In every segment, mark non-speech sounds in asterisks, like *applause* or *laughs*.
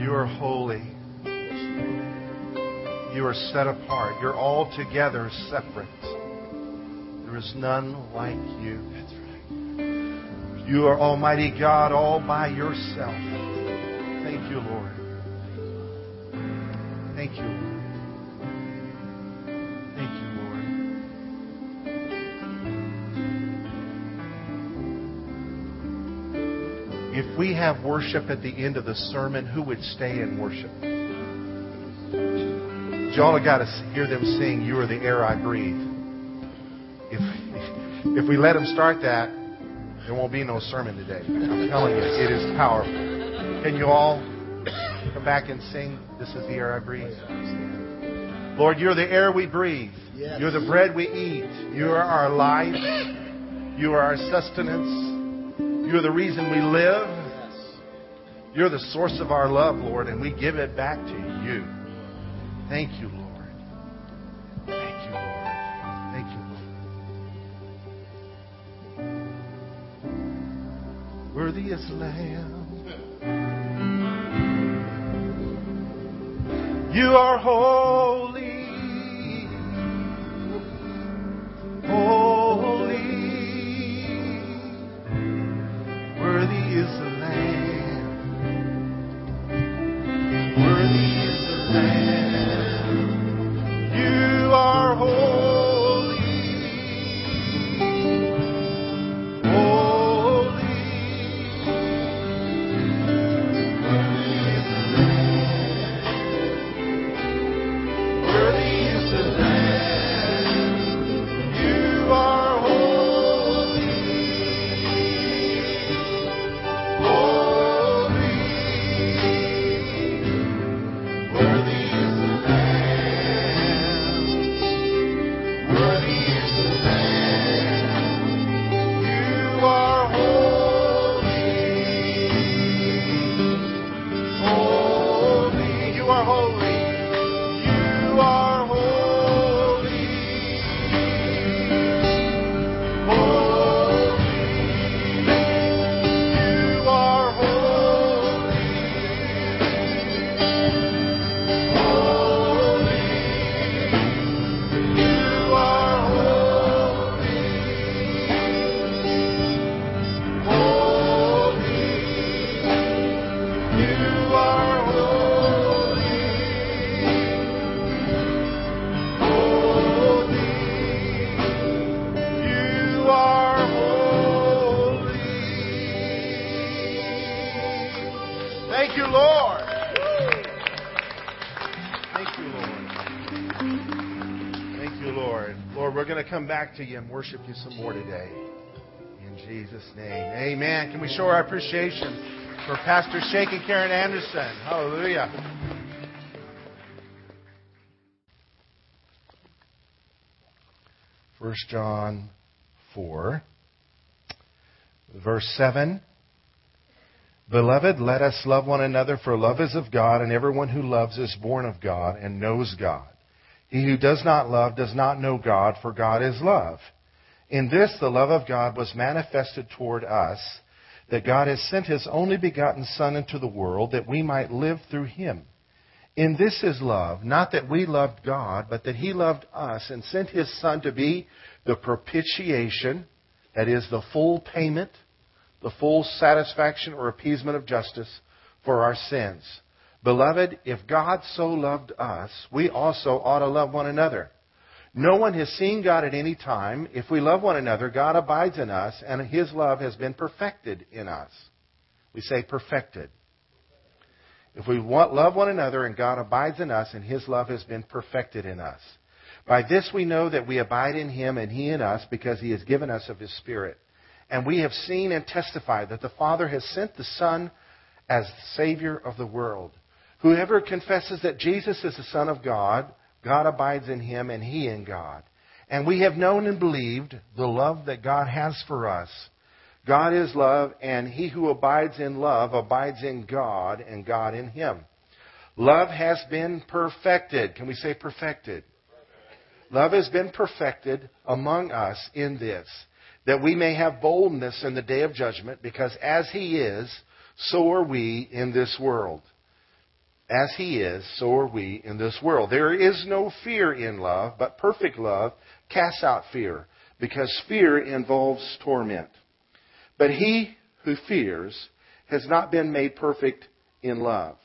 You are holy. You are set apart. You're altogether separate. There is none like you. You are Almighty God all by yourself. Thank you, Lord. Thank you, we have worship at the end of the sermon, who would stay and worship? Y'all have got to hear them sing, You are the air I breathe. If, if we let them start that, there won't be no sermon today. I'm telling you, it is powerful. Can you all come back and sing, This is the air I breathe? Lord, you're the air we breathe. You're the bread we eat. You are our life. You are our sustenance. You're the reason we live. You're the source of our love, Lord, and we give it back to you. Thank you, Lord. Thank you, Lord. Thank you, Lord. Worthy is Lamb. You are. Holy. Back to you and worship you some more today. In Jesus' name. Amen. Can we show our appreciation for Pastor Shake and Karen Anderson? Hallelujah. First John 4, verse 7. Beloved, let us love one another, for love is of God, and everyone who loves is born of God and knows God. He who does not love does not know God, for God is love. In this the love of God was manifested toward us, that God has sent his only begotten Son into the world, that we might live through him. In this is love, not that we loved God, but that he loved us and sent his Son to be the propitiation, that is, the full payment, the full satisfaction or appeasement of justice for our sins. Beloved, if God so loved us, we also ought to love one another. No one has seen God at any time. If we love one another, God abides in us, and his love has been perfected in us. We say perfected. If we want, love one another and God abides in us and his love has been perfected in us. By this we know that we abide in him and he in us because he has given us of his Spirit. And we have seen and testified that the Father has sent the Son as the Savior of the world. Whoever confesses that Jesus is the Son of God, God abides in him and he in God. And we have known and believed the love that God has for us. God is love, and he who abides in love abides in God, and God in him. Love has been perfected. Can we say perfected? Love has been perfected among us in this, that we may have boldness in the day of judgment, because as he is, so are we in this world. As he is, so are we in this world. There is no fear in love, but perfect love casts out fear, because fear involves torment. But he who fears has not been made perfect in love.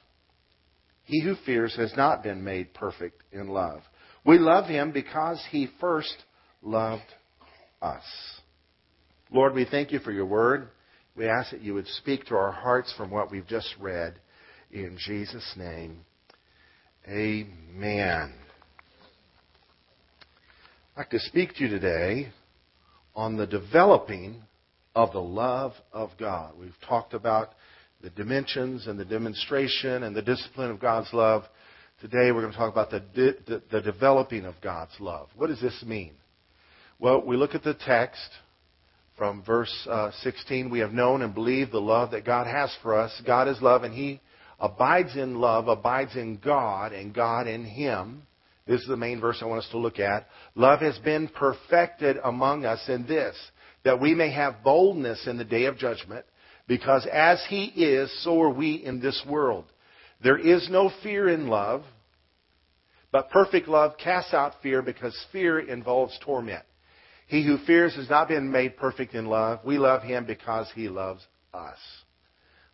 He who fears has not been made perfect in love. We love him because he first loved us. Lord, we thank you for your word. We ask that you would speak to our hearts from what we've just read. In Jesus' name, amen. I'd like to speak to you today on the developing of the love of God. We've talked about the dimensions and the demonstration and the discipline of God's love. Today we're going to talk about the, the, the developing of God's love. What does this mean? Well, we look at the text from verse uh, 16. We have known and believed the love that God has for us. God is love, and He abides in love, abides in God, and God in Him. This is the main verse I want us to look at. Love has been perfected among us in this, that we may have boldness in the day of judgment, because as He is, so are we in this world. There is no fear in love, but perfect love casts out fear because fear involves torment. He who fears has not been made perfect in love. We love him because he loves us.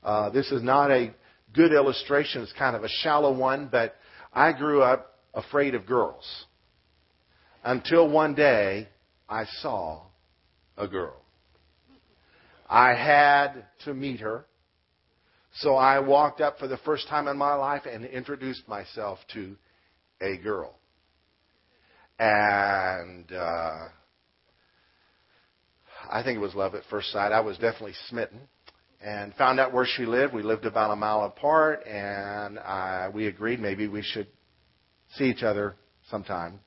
Uh, this is not a good illustration. It's kind of a shallow one, but I grew up afraid of girls until one day I saw a girl. I had to meet her. So I walked up for the first time in my life and introduced myself to a girl. And uh, I think it was love at first sight. I was definitely smitten and found out where she lived. We lived about a mile apart, and I, we agreed maybe we should see each other sometime.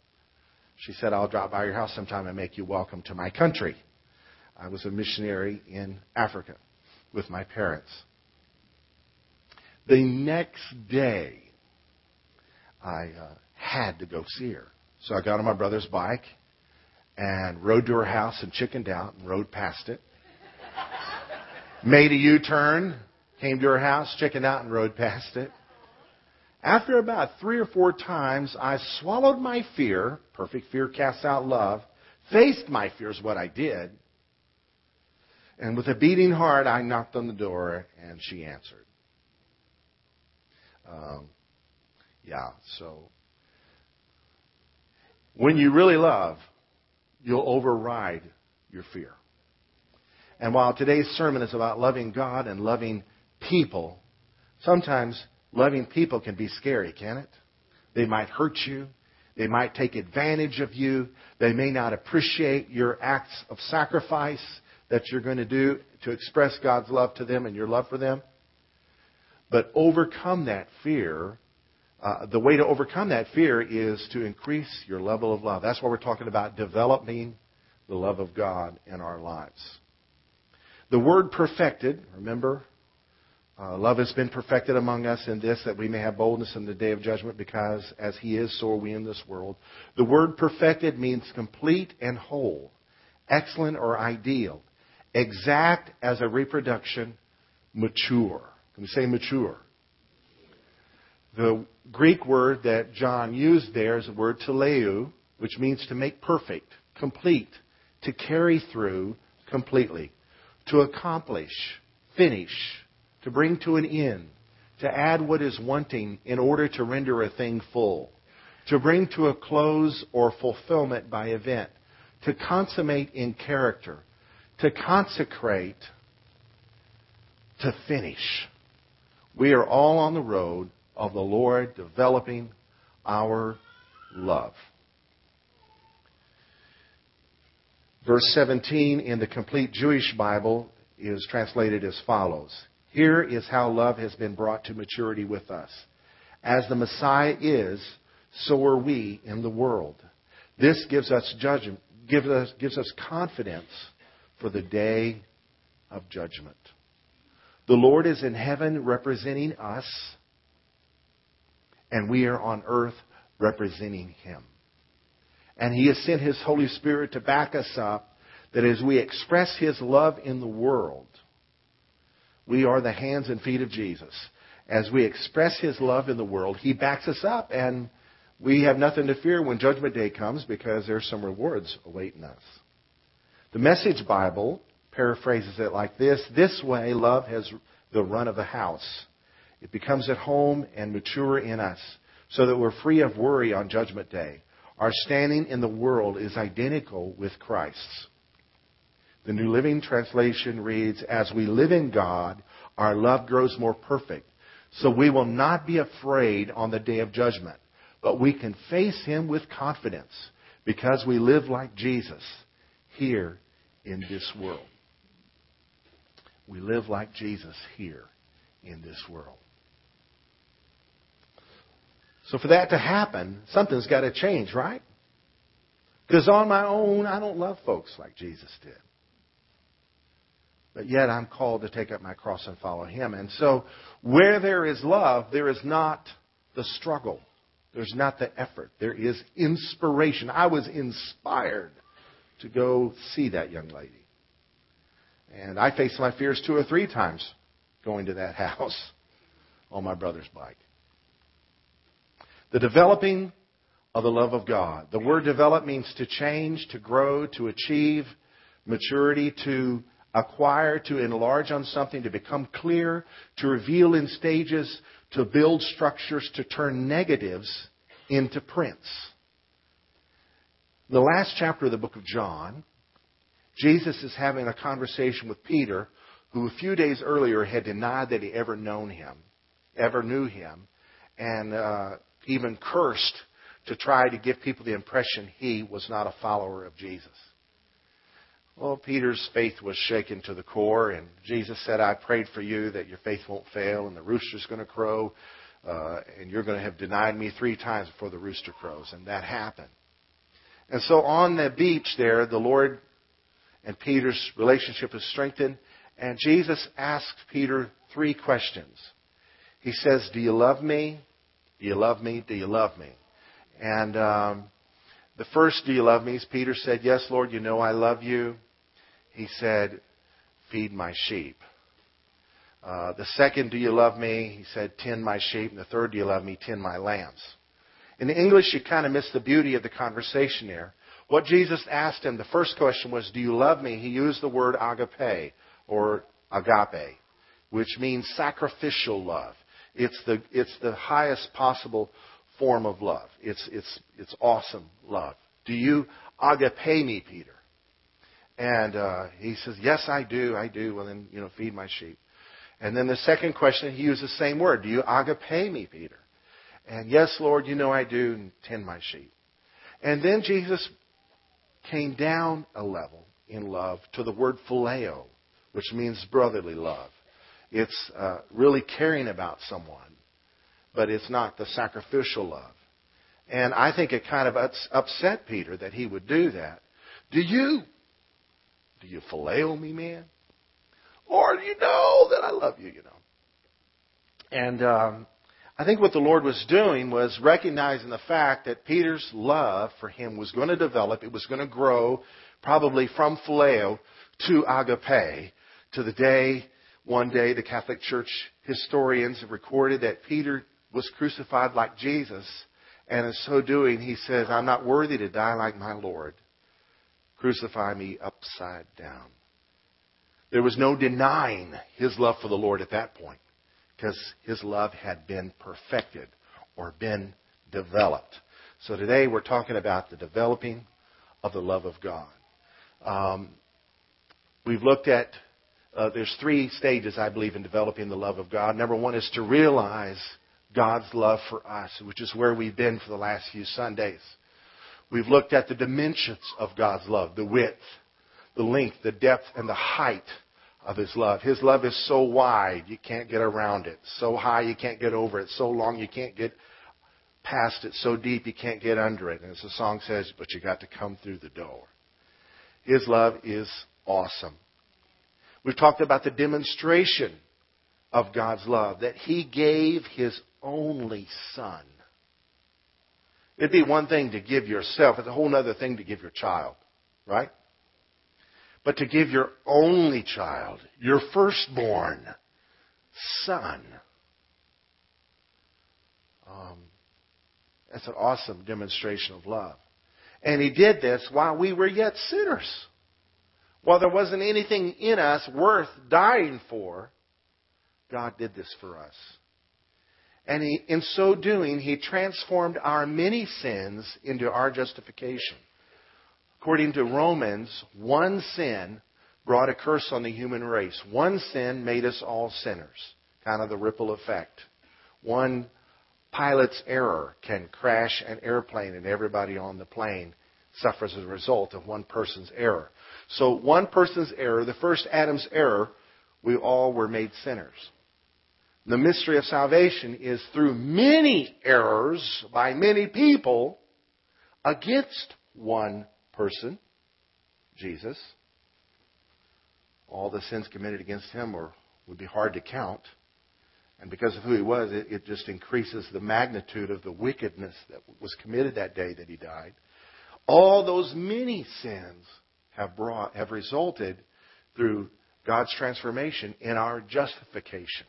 She said, I'll drop by your house sometime and make you welcome to my country. I was a missionary in Africa with my parents. The next day, I uh, had to go see her. So I got on my brother's bike and rode to her house and chickened out and rode past it. Made a U-turn, came to her house, chickened out and rode past it. After about three or four times, I swallowed my fear. Perfect fear casts out love. Faced my fears, what I did. And with a beating heart, I knocked on the door, and she answered. Um, yeah, so when you really love, you'll override your fear. And while today's sermon is about loving God and loving people, sometimes loving people can be scary, can it? They might hurt you. They might take advantage of you. They may not appreciate your acts of sacrifice that you're going to do to express God's love to them and your love for them. But overcome that fear. Uh, the way to overcome that fear is to increase your level of love. That's why we're talking about developing the love of God in our lives. The word perfected, remember, uh, love has been perfected among us in this that we may have boldness in the day of judgment because as he is, so are we in this world. The word perfected means complete and whole, excellent or ideal exact as a reproduction, mature. Can we say mature? The Greek word that John used there is the word teleu, which means to make perfect, complete, to carry through completely, to accomplish, finish, to bring to an end, to add what is wanting in order to render a thing full, to bring to a close or fulfillment by event, to consummate in character, to consecrate, to finish. We are all on the road of the Lord developing our love. Verse 17 in the complete Jewish Bible is translated as follows Here is how love has been brought to maturity with us. As the Messiah is, so are we in the world. This gives us judgment, gives us, gives us confidence for the day of judgment. The Lord is in heaven representing us, and we are on earth representing Him. And He has sent His Holy Spirit to back us up that as we express His love in the world, we are the hands and feet of Jesus. as we express His love in the world, He backs us up, and we have nothing to fear when Judgment Day comes because there's some rewards awaiting us. The Message Bible paraphrases it like this This way, love has the run of the house. It becomes at home and mature in us so that we're free of worry on Judgment Day. Our standing in the world is identical with Christ's. The New Living Translation reads, As we live in God, our love grows more perfect. So we will not be afraid on the day of judgment, but we can face Him with confidence because we live like Jesus here in this world. We live like Jesus here in this world. So for that to happen, something's got to change, right? Because on my own, I don't love folks like Jesus did. But yet I'm called to take up my cross and follow him. And so where there is love, there is not the struggle. There's not the effort. There is inspiration. I was inspired to go see that young lady. And I faced my fears two or three times going to that *laughs* house on my brother's bike. The developing of the love of God. The word develop means to change, to grow, to achieve maturity, to acquire, to enlarge on something, to become clear, to reveal in stages, to build structures, to turn negatives into prints. In the last chapter of the book of John, Jesus is having a conversation with Peter, who a few days earlier had denied that he ever known him, ever knew him, and uh, even cursed to try to give people the impression he was not a follower of Jesus. Well, Peter's faith was shaken to the core, and Jesus said, I prayed for you that your faith won't fail, and the rooster's going to crow, uh, and you're going to have denied me three times before the rooster crows. And that happened. And so on the beach there, the Lord and Peter's relationship is strengthened, and Jesus asks Peter three questions. He says, Do you love me? Do you love me? Do you love me? And um, the first, Do you love me? Peter said, Yes, Lord, you know I love you he said, Feed my sheep. Uh, the second, Do you love me? He said, Tend my sheep. And the third, Do you love me? Tend my lambs. In English, you kind of miss the beauty of the conversation there. What Jesus asked him, the first question was, Do you love me? He used the word agape or agape, which means sacrificial love. It's the, it's the highest possible form of love. It's, it's, it's awesome love. Do you agape me, Peter? And uh, he says, Yes, I do. I do. Well, then, you know, feed my sheep. And then the second question, he used the same word. Do you agape me, Peter? And yes, Lord, you know I do. And tend my sheep. And then Jesus came down a level in love to the word phileo, which means brotherly love. It's uh, really caring about someone, but it's not the sacrificial love. And I think it kind of upset Peter that he would do that. Do you do you phileo me, man? Lord, you know that I love you, you know. And um, I think what the Lord was doing was recognizing the fact that Peter's love for him was going to develop, it was going to grow, probably from phileo to agape, to the day, one day, the Catholic Church historians recorded that Peter was crucified like Jesus, and in so doing, he says, I'm not worthy to die like my Lord. Crucify me upside down. There was no denying his love for the Lord at that point because his love had been perfected or been developed. So today we're talking about the developing of the love of God. Um, we've looked at, uh, there's three stages, I believe, in developing the love of God. Number one is to realize God's love for us, which is where we've been for the last few Sundays. We've looked at the dimensions of God's love, the width, the length, the depth, and the height of His love. His love is so wide, you can't get around it. So high, you can't get over it. So long, you can't get past it. So deep, you can't get under it. And as the song says, but you got to come through the door. His love is awesome. We've talked about the demonstration of God's love, that He gave His only Son. It'd be one thing to give yourself, it's a whole other thing to give your child, right? But to give your only child, your firstborn son, um, that's an awesome demonstration of love. And He did this while we were yet sinners. While there wasn't anything in us worth dying for, God did this for us. And he, in so doing, he transformed our many sins into our justification. According to Romans, one sin brought a curse on the human race. One sin made us all sinners. Kind of the ripple effect. One pilot's error can crash an airplane and everybody on the plane suffers as a result of one person's error. So one person's error, the first Adam's error, we all were made sinners. The mystery of salvation is through many errors by many people against one person, Jesus. All the sins committed against him are, would be hard to count. And because of who he was, it, it just increases the magnitude of the wickedness that was committed that day that he died. All those many sins have brought, have resulted through God's transformation in our justification.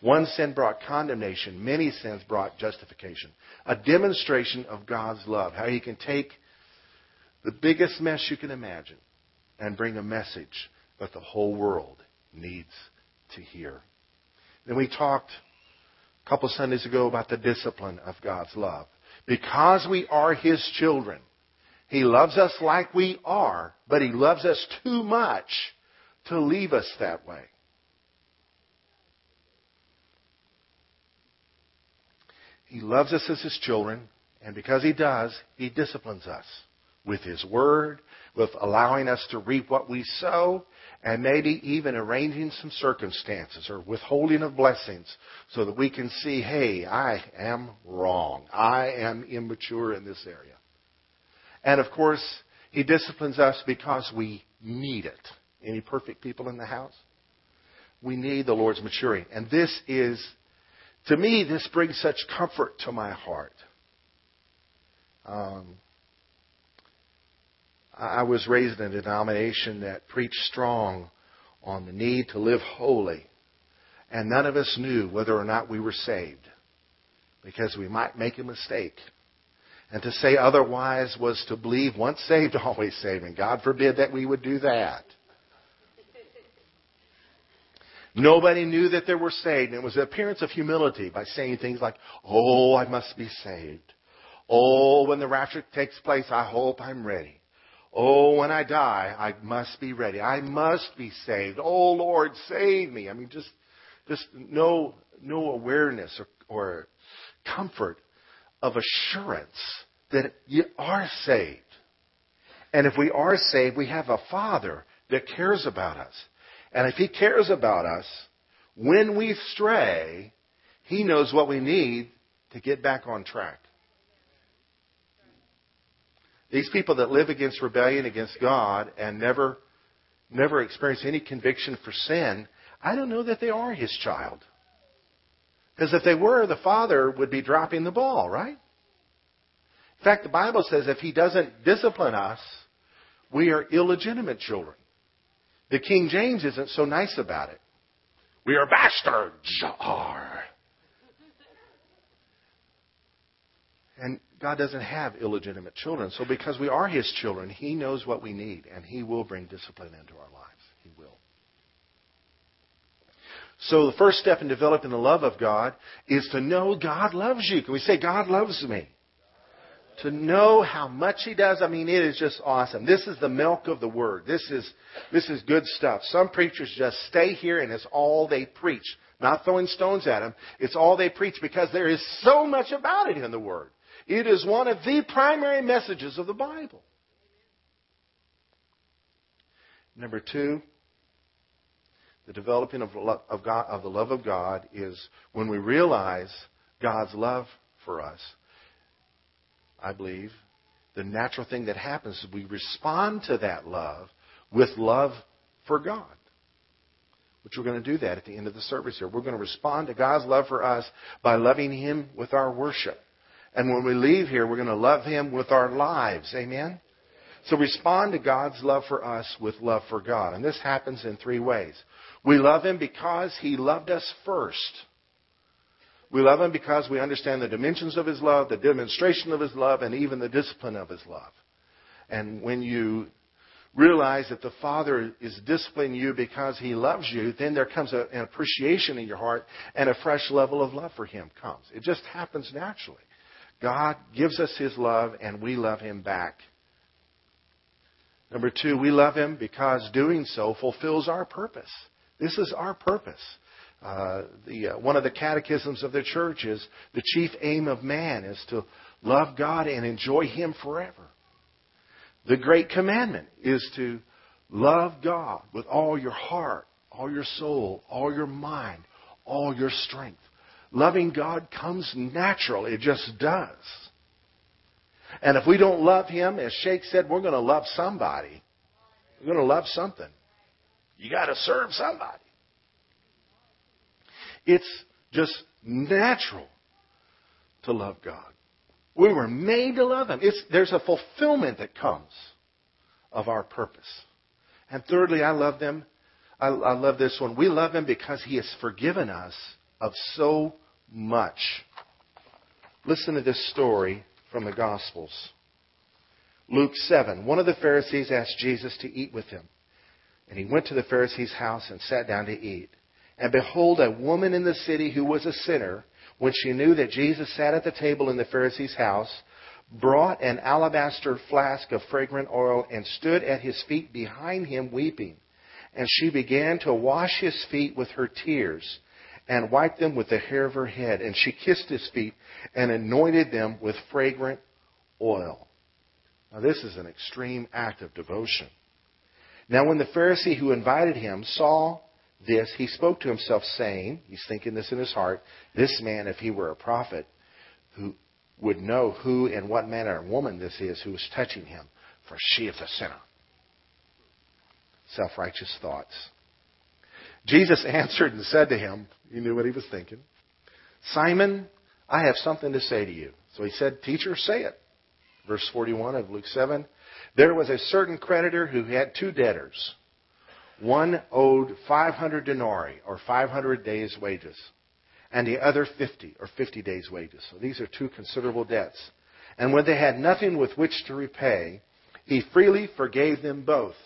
One sin brought condemnation, many sins brought justification. A demonstration of God's love, how He can take the biggest mess you can imagine and bring a message that the whole world needs to hear. Then we talked a couple Sundays ago about the discipline of God's love. Because we are His children, He loves us like we are, but He loves us too much to leave us that way. He loves us as His children, and because He does, He disciplines us with His Word, with allowing us to reap what we sow, and maybe even arranging some circumstances or withholding of blessings so that we can see, hey, I am wrong. I am immature in this area. And of course, He disciplines us because we need it. Any perfect people in the house? We need the Lord's maturing. And this is to me, this brings such comfort to my heart. Um, I was raised in a denomination that preached strong on the need to live holy. And none of us knew whether or not we were saved because we might make a mistake. And to say otherwise was to believe once saved, *laughs* always saved. And God forbid that we would do that. Nobody knew that they were saved. And it was an appearance of humility by saying things like, Oh, I must be saved. Oh, when the rapture takes place, I hope I'm ready. Oh, when I die, I must be ready. I must be saved. Oh, Lord, save me. I mean, just, just no, no awareness or, or comfort of assurance that you are saved. And if we are saved, we have a Father that cares about us. And if He cares about us, when we stray, He knows what we need to get back on track. These people that live against rebellion against God and never, never experience any conviction for sin, I don't know that they are His child. Because if they were, the Father would be dropping the ball, right? In fact, the Bible says if He doesn't discipline us, we are illegitimate children. The King James isn't so nice about it. We are bastards. Are. And God doesn't have illegitimate children. So because we are His children, He knows what we need, and He will bring discipline into our lives. He will. So the first step in developing the love of God is to know God loves you. Can we say, God loves me? to know how much he does, I mean, it is just awesome. This is the milk of the word. This is, this is good stuff. Some preachers just stay here and it's all they preach. Not throwing stones at them. It's all they preach because there is so much about it in the word. It is one of the primary messages of the Bible. Number two, the developing of, of, God, of the love of God is when we realize God's love for us I believe, the natural thing that happens is we respond to that love with love for God. Which we're going to do that at the end of the service here. We're going to respond to God's love for us by loving Him with our worship. And when we leave here, we're going to love Him with our lives. Amen? So respond to God's love for us with love for God. And this happens in three ways. We love Him because He loved us first. We love Him because we understand the dimensions of His love, the demonstration of His love, and even the discipline of His love. And when you realize that the Father is disciplining you because He loves you, then there comes a, an appreciation in your heart and a fresh level of love for Him comes. It just happens naturally. God gives us His love and we love Him back. Number two, we love Him because doing so fulfills our purpose. This is our purpose. Uh, the, uh, one of the catechisms of the church is the chief aim of man is to love God and enjoy Him forever. The great commandment is to love God with all your heart, all your soul, all your mind, all your strength. Loving God comes natural. It just does. And if we don't love Him, as Shake said, we're going to love somebody. We're going to love something. You got to serve somebody. It's just natural to love God. We were made to love Him. It's, there's a fulfillment that comes of our purpose. And thirdly, I love them. I, I love this one. We love Him because He has forgiven us of so much. Listen to this story from the Gospels. Luke 7. One of the Pharisees asked Jesus to eat with him. And he went to the Pharisee's house and sat down to eat. And behold, a woman in the city who was a sinner, when she knew that Jesus sat at the table in the Pharisee's house, brought an alabaster flask of fragrant oil and stood at his feet behind him weeping. And she began to wash his feet with her tears and wiped them with the hair of her head. And she kissed his feet and anointed them with fragrant oil. Now, this is an extreme act of devotion. Now, when the Pharisee who invited him saw this, he spoke to himself, saying, He's thinking this in his heart, this man, if he were a prophet, who would know who and what manner of woman this is who is touching him, for she is a sinner. Self righteous thoughts. Jesus *laughs* answered and said to him, He knew what he was thinking, Simon, I have something to say to you. So he said, Teacher, say it. Verse 41 of Luke 7. There was a certain creditor who had two debtors. One owed 500 denarii, or 500 days' wages, and the other 50, or 50 days' wages. So these are two considerable debts. And when they had nothing with which to repay, he freely forgave them both.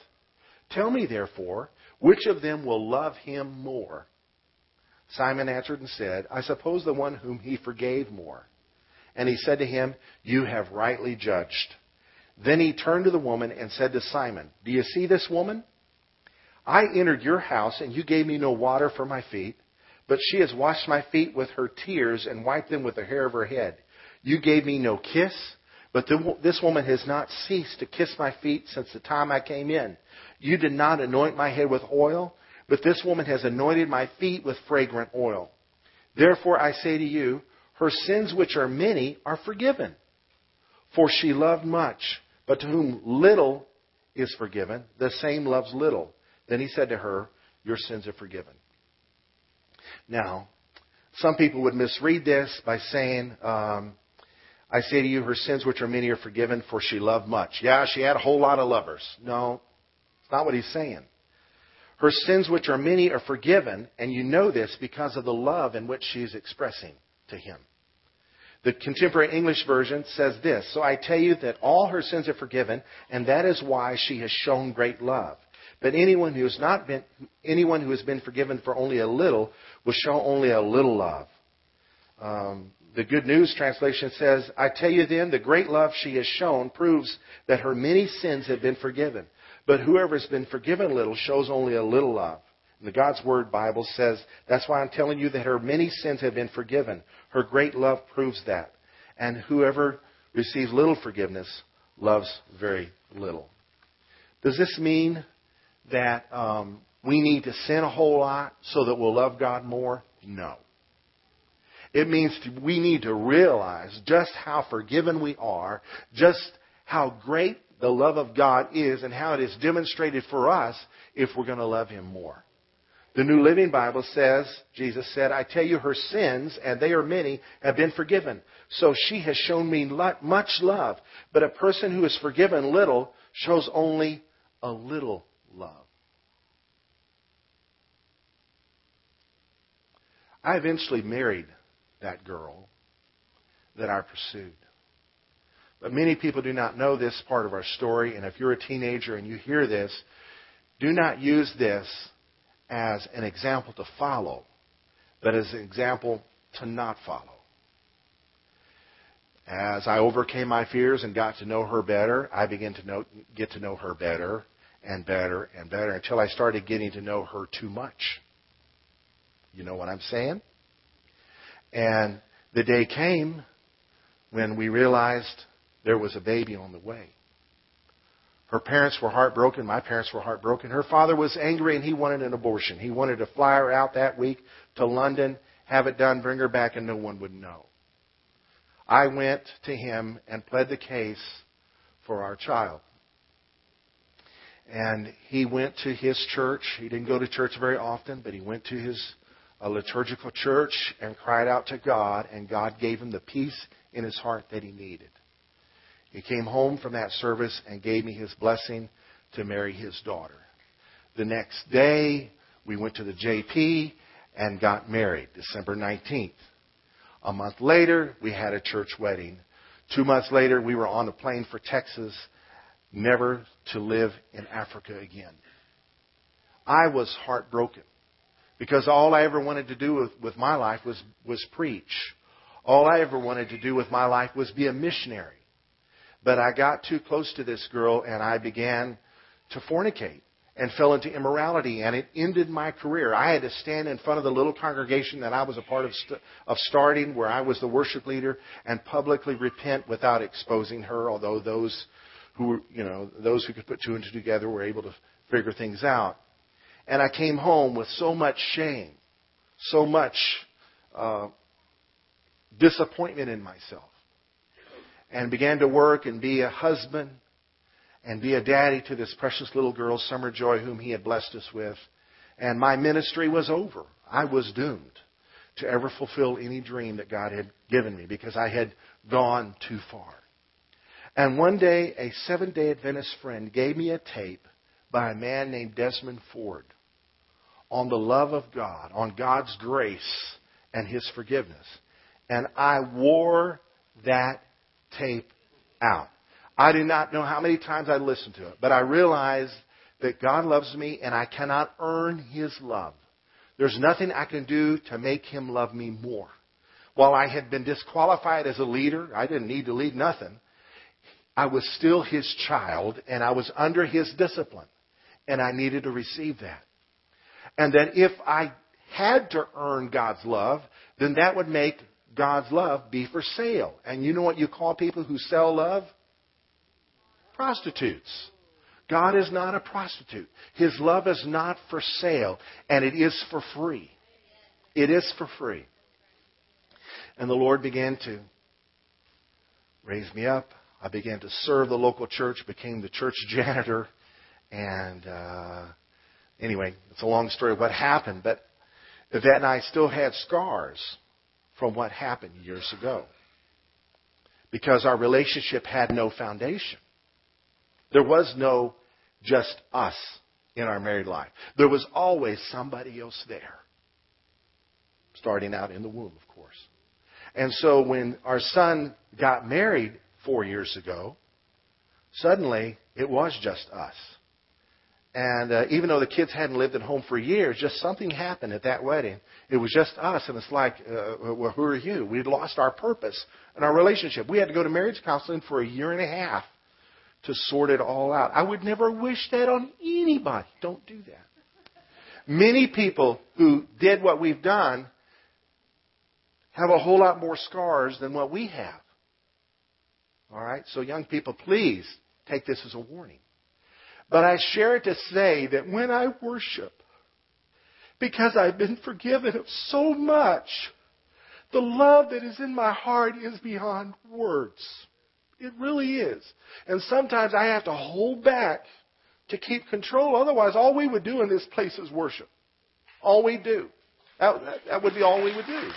Tell me, therefore, which of them will love him more? Simon answered and said, I suppose the one whom he forgave more. And he said to him, You have rightly judged. Then he turned to the woman and said to Simon, Do you see this woman? I entered your house, and you gave me no water for my feet, but she has washed my feet with her tears and wiped them with the hair of her head. You gave me no kiss, but this woman has not ceased to kiss my feet since the time I came in. You did not anoint my head with oil, but this woman has anointed my feet with fragrant oil. Therefore I say to you, her sins, which are many, are forgiven. For she loved much, but to whom little is forgiven, the same loves little. Then he said to her, Your sins are forgiven. Now, some people would misread this by saying, um, I say to you, her sins which are many are forgiven, for she loved much. Yeah, she had a whole lot of lovers. No, it's not what he's saying. Her sins which are many are forgiven, and you know this because of the love in which she is expressing to him. The contemporary English version says this So I tell you that all her sins are forgiven, and that is why she has shown great love. But anyone who has not been, anyone who has been forgiven for only a little will show only a little love. Um, the Good News translation says, I tell you then, the great love she has shown proves that her many sins have been forgiven. But whoever has been forgiven little shows only a little love. And the God's Word Bible says, that's why I'm telling you that her many sins have been forgiven. Her great love proves that. And whoever receives little forgiveness loves very little. Does this mean that um, we need to sin a whole lot so that we'll love God more? No. It means we need to realize just how forgiven we are, just how great the love of God is, and how it is demonstrated for us if we're going to love Him more. The New Living Bible says, Jesus said, I tell you, her sins, and they are many, have been forgiven. So she has shown me much love. But a person who is forgiven little shows only a little love. I eventually married that girl that I pursued. But many people do not know this part of our story, and if you're a teenager and you hear this, do not use this as an example to follow, but as an example to not follow. As I overcame my fears and got to know her better, I began to know, get to know her better and better and better until I started getting to know her too much. You know what I'm saying? And the day came when we realized there was a baby on the way. Her parents were heartbroken. My parents were heartbroken. Her father was angry and he wanted an abortion. He wanted to fly her out that week to London, have it done, bring her back, and no one would know. I went to him and pled the case for our child. And he went to his church. He didn't go to church very often, but he went to his a liturgical church and cried out to God, and God gave him the peace in his heart that he needed. He came home from that service and gave me his blessing to marry his daughter. The next day, we went to the JP and got married, December 19th. A month later, we had a church wedding. Two months later, we were on a plane for Texas, never to live in Africa again. I was heartbroken because all I ever wanted to do with, with my life was, was preach. All I ever wanted to do with my life was be a missionary. But I got too close to this girl and I began to fornicate and fell into immorality and it ended my career. I had to stand in front of the little congregation that I was a part of, st- of starting where I was the worship leader and publicly repent without exposing her, although those who, you know, those who could put two and two together were able to figure things out. And I came home with so much shame, so much uh, disappointment in myself and began to work and be a husband and be a daddy to this precious little girl, Summer Joy, whom he had blessed us with. And my ministry was over. I was doomed to ever fulfill any dream that God had given me because I had gone too far. And one day, a Seventh-day Adventist friend gave me a tape by a man named Desmond Ford on the love of God, on God's grace and His forgiveness. And I wore that tape out. I do not know how many times I listened to it, but I realized that God loves me and I cannot earn His love. There's nothing I can do to make Him love me more. While I had been disqualified as a leader, I didn't need to lead nothing. I was still His child and I was under His discipline and I needed to receive that. And that if I had to earn God's love, then that would make God's love be for sale. And you know what you call people who sell love? Prostitutes. God is not a prostitute. His love is not for sale, and it is for free. It is for free. And the Lord began to raise me up. I began to serve the local church, became the church *laughs* janitor, and uh, anyway, it's a long story of what happened. But Yvette and I still had scars from what happened years ago. Because our relationship had no foundation. There was no just us in our married life. There was always somebody else there. Starting out in the womb, of course. And so when our son got married four years ago, suddenly it was just us. And uh, even though the kids hadn't lived at home for years, just something happened at that wedding. It was just us, and it's like, uh, well, who are you? We'd lost our purpose and our relationship. We had to go to marriage counseling for a year and a half to sort it all out. I would never wish that on anybody. Don't do that. Many people who did what we've done have a whole lot more scars than what we have. All right? So, young people, please take this as a warning. But I share it to say that when I worship, because I've been forgiven of so much, the love that is in my heart is beyond words. It really is. And sometimes I have to hold back to keep control. Otherwise, all we would do in this place is worship. All we do. That, that would be all we would do.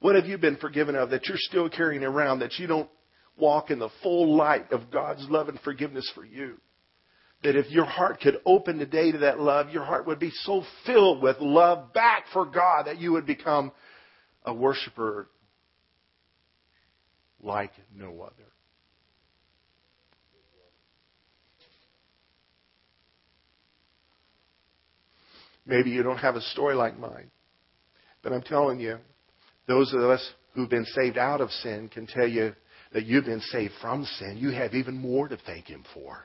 What have you been forgiven of that you're still carrying around that you don't walk in the full light of God's love and forgiveness for you? that if your heart could open today to that love, your heart would be so filled with love back for God that you would become a worshiper like no other. Maybe you don't have a story like mine. But I'm telling you, those of us who've been saved out of sin can tell you that you've been saved from sin. You have even more to thank Him for.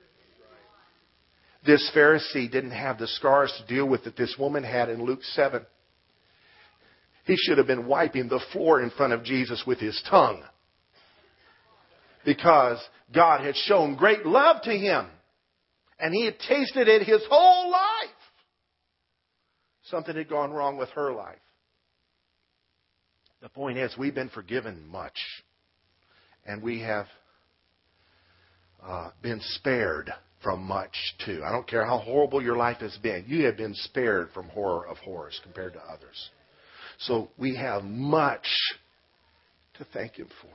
This Pharisee didn't have the scars to deal with that this woman had in Luke 7. He should have been wiping the floor in front of Jesus with his tongue. Because God had shown great love to him. And he had tasted it his whole life. Something had gone wrong with her life. The point is, we've been forgiven much. And we have uh, been spared from much too. I don't care how horrible your life has been. You have been spared from horror of horrors compared to others. So we have much to thank Him for.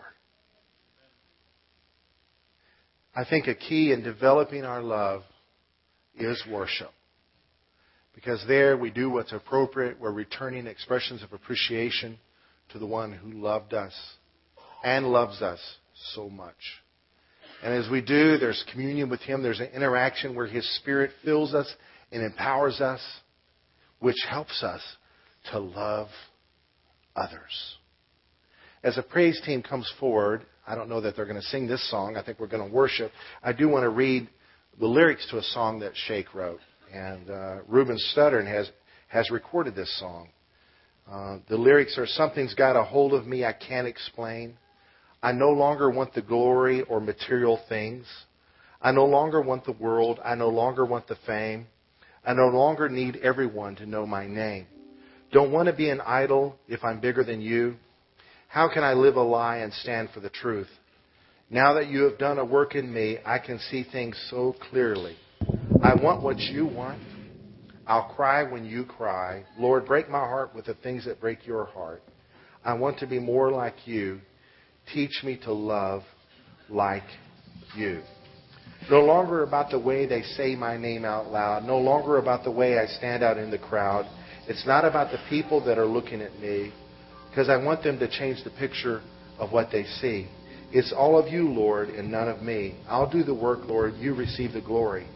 I think a key in developing our love is worship. Because there we do what's appropriate. We're returning expressions of appreciation to the one who loved us and loves us so much. And as we do, there's communion with Him. There's an interaction where His Spirit fills us and empowers us, which helps us to love others. As a praise team comes forward, I don't know that they're going to sing this song. I think we're going to worship. I do want to read the lyrics to a song that Shake wrote. And uh, Ruben Studdard has, has recorded this song. Uh, the lyrics are Something's got a hold of me I can't explain. I no longer want the glory or material things. I no longer want the world. I no longer want the fame. I no longer need everyone to know my name. Don't want to be an idol if I'm bigger than you. How can I live a lie and stand for the truth? Now that you have done a work in me, I can see things so clearly. I want what you want. I'll cry when you cry. Lord, break my heart with the things that break your heart. I want to be more like you. Teach me to love like you. No longer about the way they say my name out loud. No longer about the way I stand out in the crowd. It's not about the people that are looking at me because I want them to change the picture of what they see. It's all of you, Lord, and none of me. I'll do the work, Lord. You receive the glory.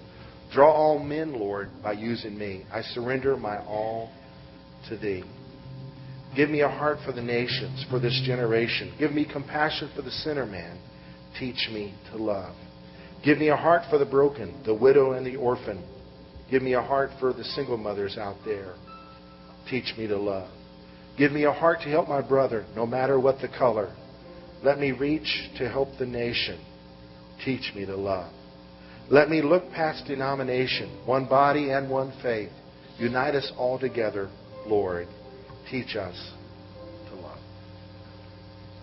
Draw all men, Lord, by using me. I surrender my all to thee. Give me a heart for the nations, for this generation. Give me compassion for the sinner man. Teach me to love. Give me a heart for the broken, the widow, and the orphan. Give me a heart for the single mothers out there. Teach me to love. Give me a heart to help my brother, no matter what the color. Let me reach to help the nation. Teach me to love. Let me look past denomination, one body and one faith. Unite us all together, Lord. Teach us to love.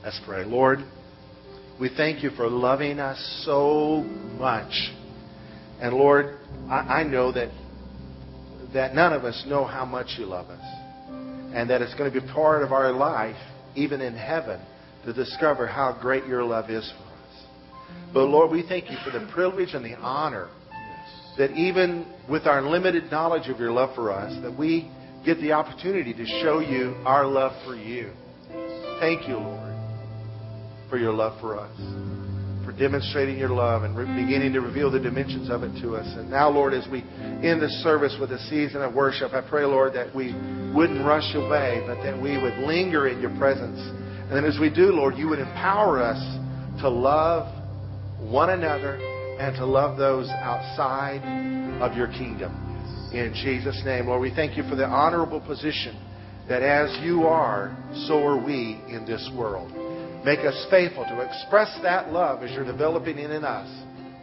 Let's pray. Lord, we thank you for loving us so much. And Lord, I, I know that that none of us know how much you love us. And that it's going to be part of our life, even in heaven, to discover how great your love is for us. But Lord, we thank you for the privilege and the honor that even with our limited knowledge of your love for us, that we get the opportunity to show you our love for you. Thank you, Lord, for your love for us, for demonstrating your love and re- beginning to reveal the dimensions of it to us. And now, Lord, as we end this service with a season of worship, I pray, Lord, that we wouldn't rush away, but that we would linger in your presence. And then as we do, Lord, you would empower us to love one another and to love those outside of your kingdom. In Jesus' name, Lord, we thank you for the honorable position that as you are, so are we in this world. Make us faithful to express that love as you're developing it in us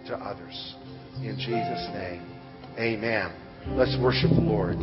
to others. In Jesus' name, amen. Let's worship the Lord.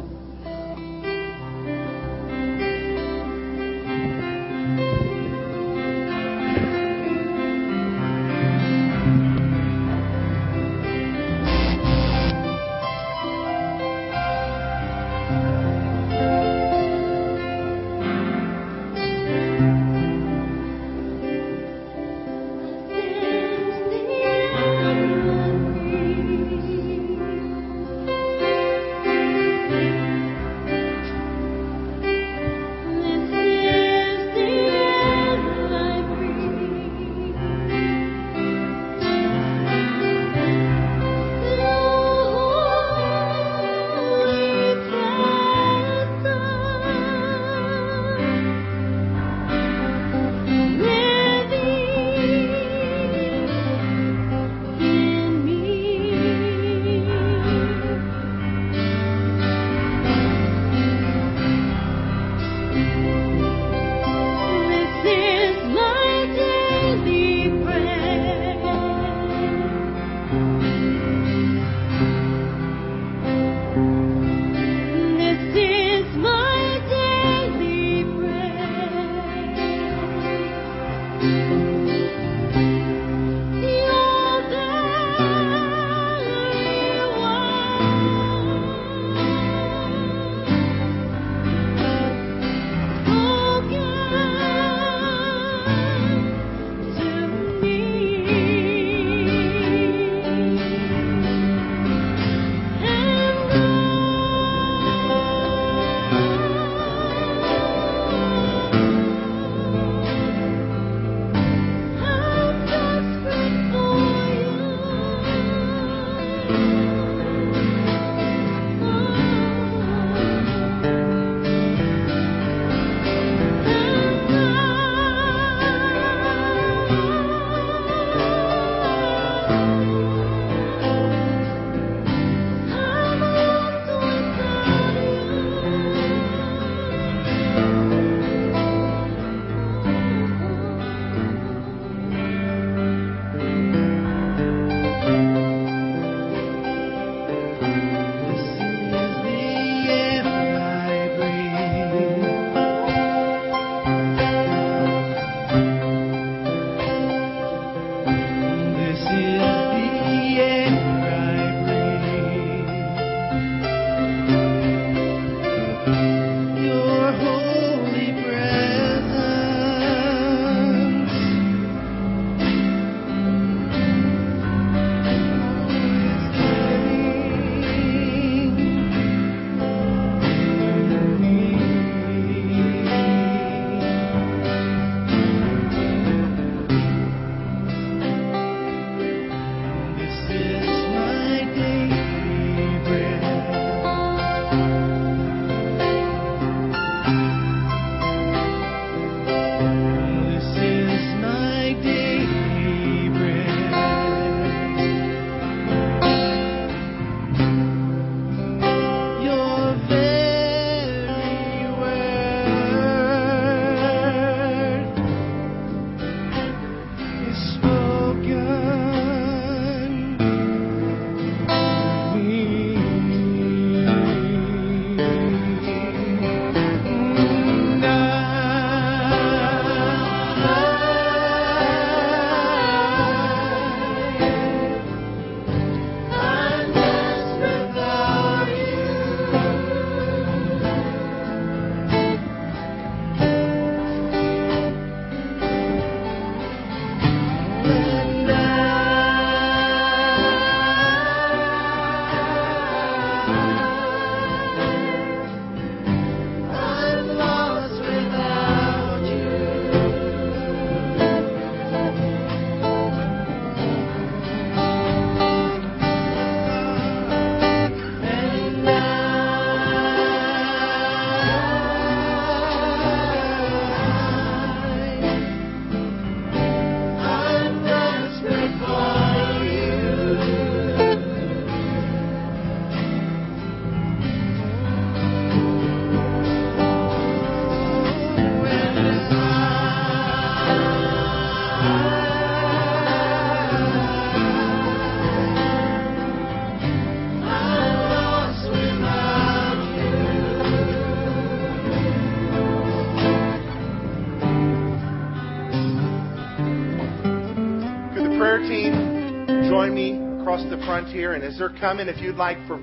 Front here. And as they're coming, if you'd like for,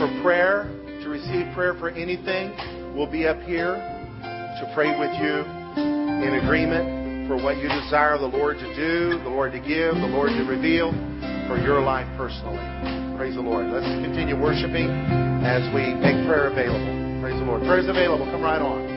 for prayer, to receive prayer for anything, we'll be up here to pray with you in agreement for what you desire the Lord to do, the Lord to give, the Lord to reveal for your life personally. Praise the Lord. Let's continue worshiping as we make prayer available. Praise the Lord. Prayer is available. Come right on.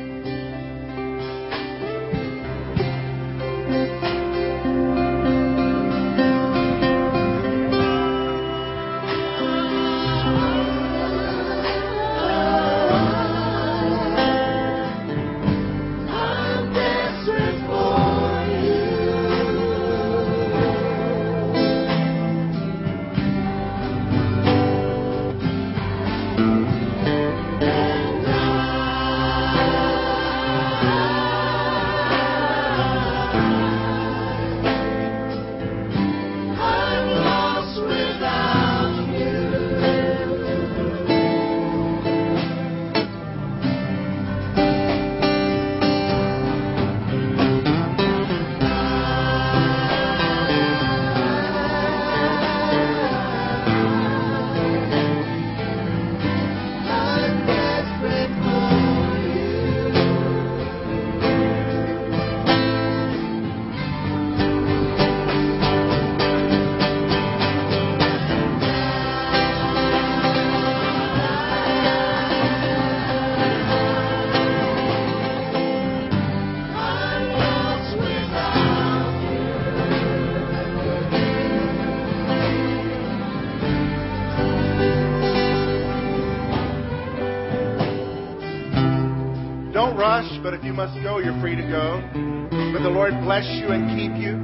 Must go, you're free to go. May the Lord bless you and keep you.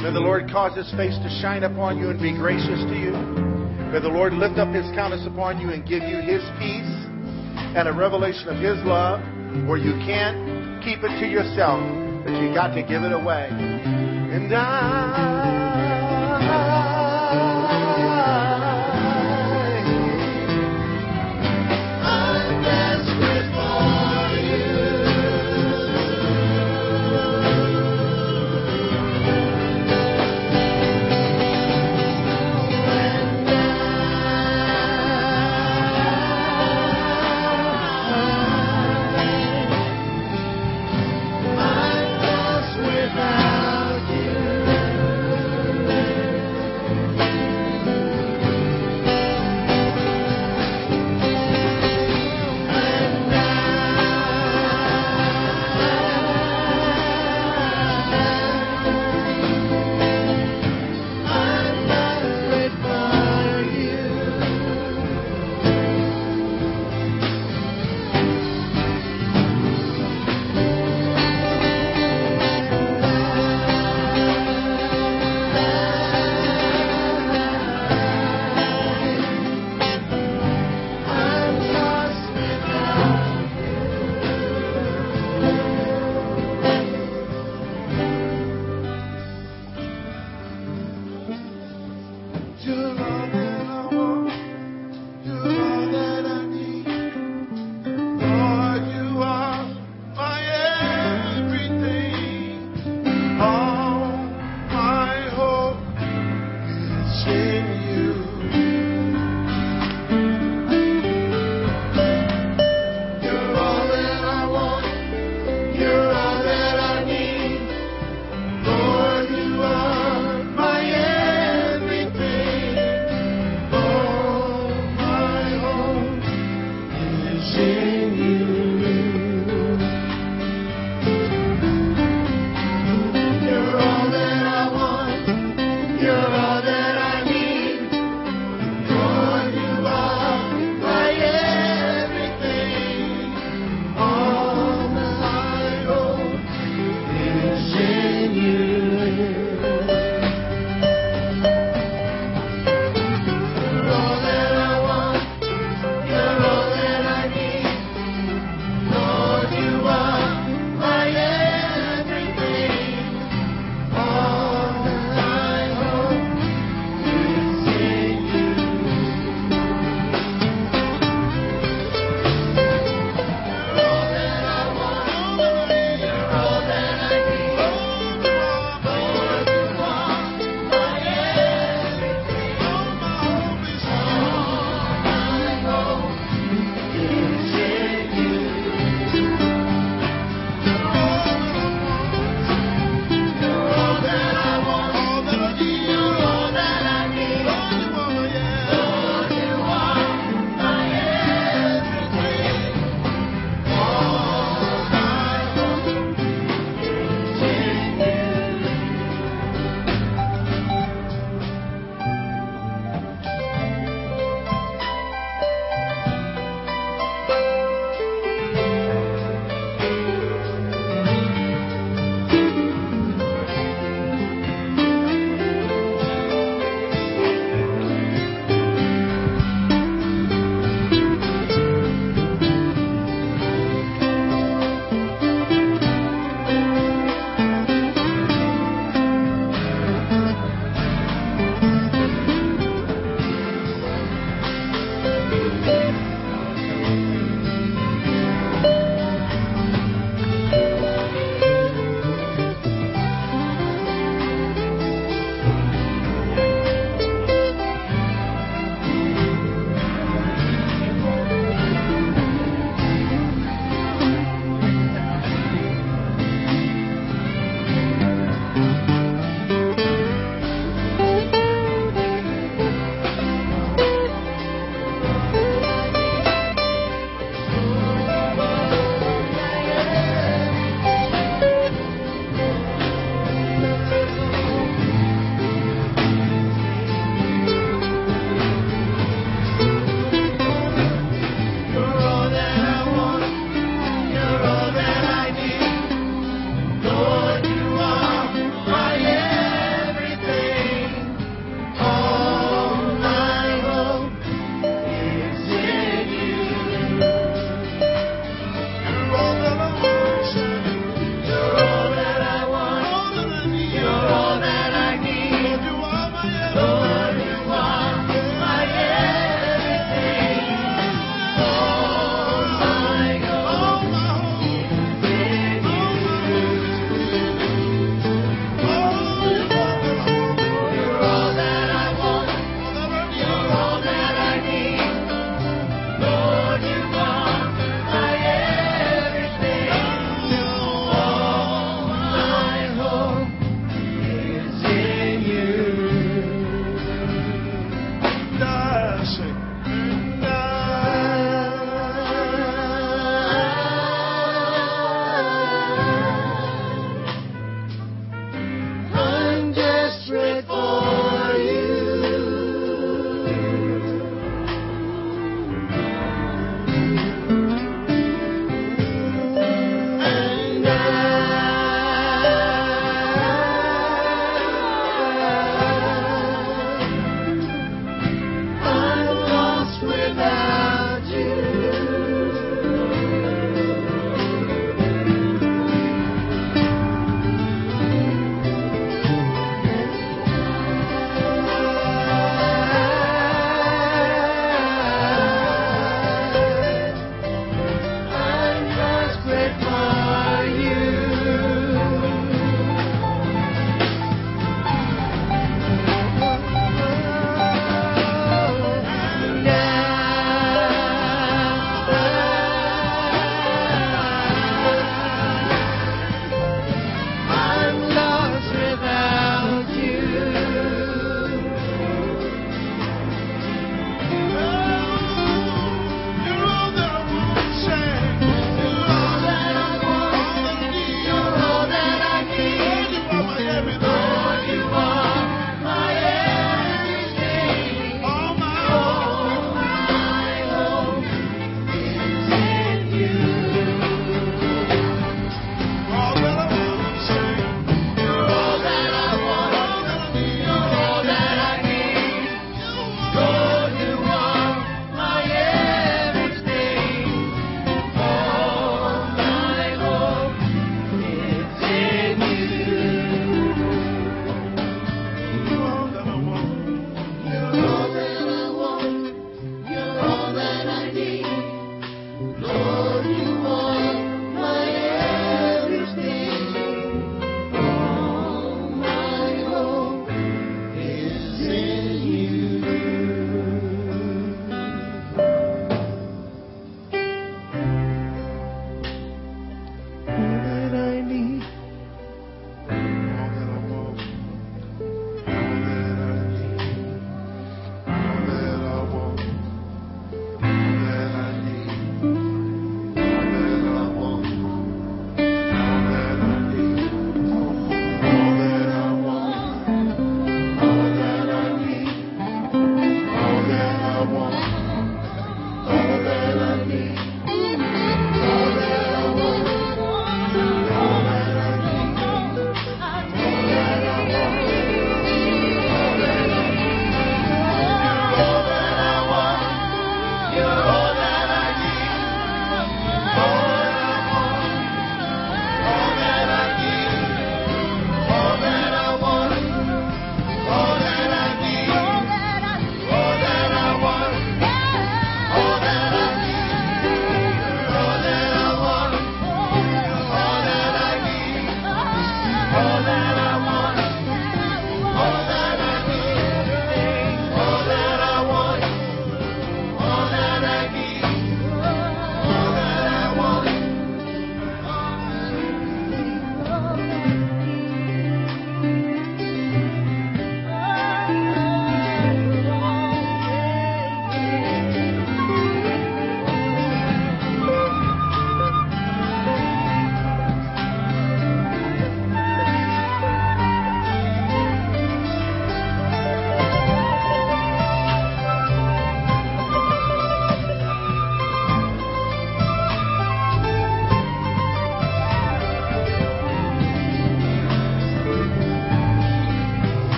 May the Lord cause his face to shine upon you and be gracious to you. May the Lord lift up his countenance upon you and give you his peace and a revelation of his love where you can't keep it to yourself, but you got to give it away. And I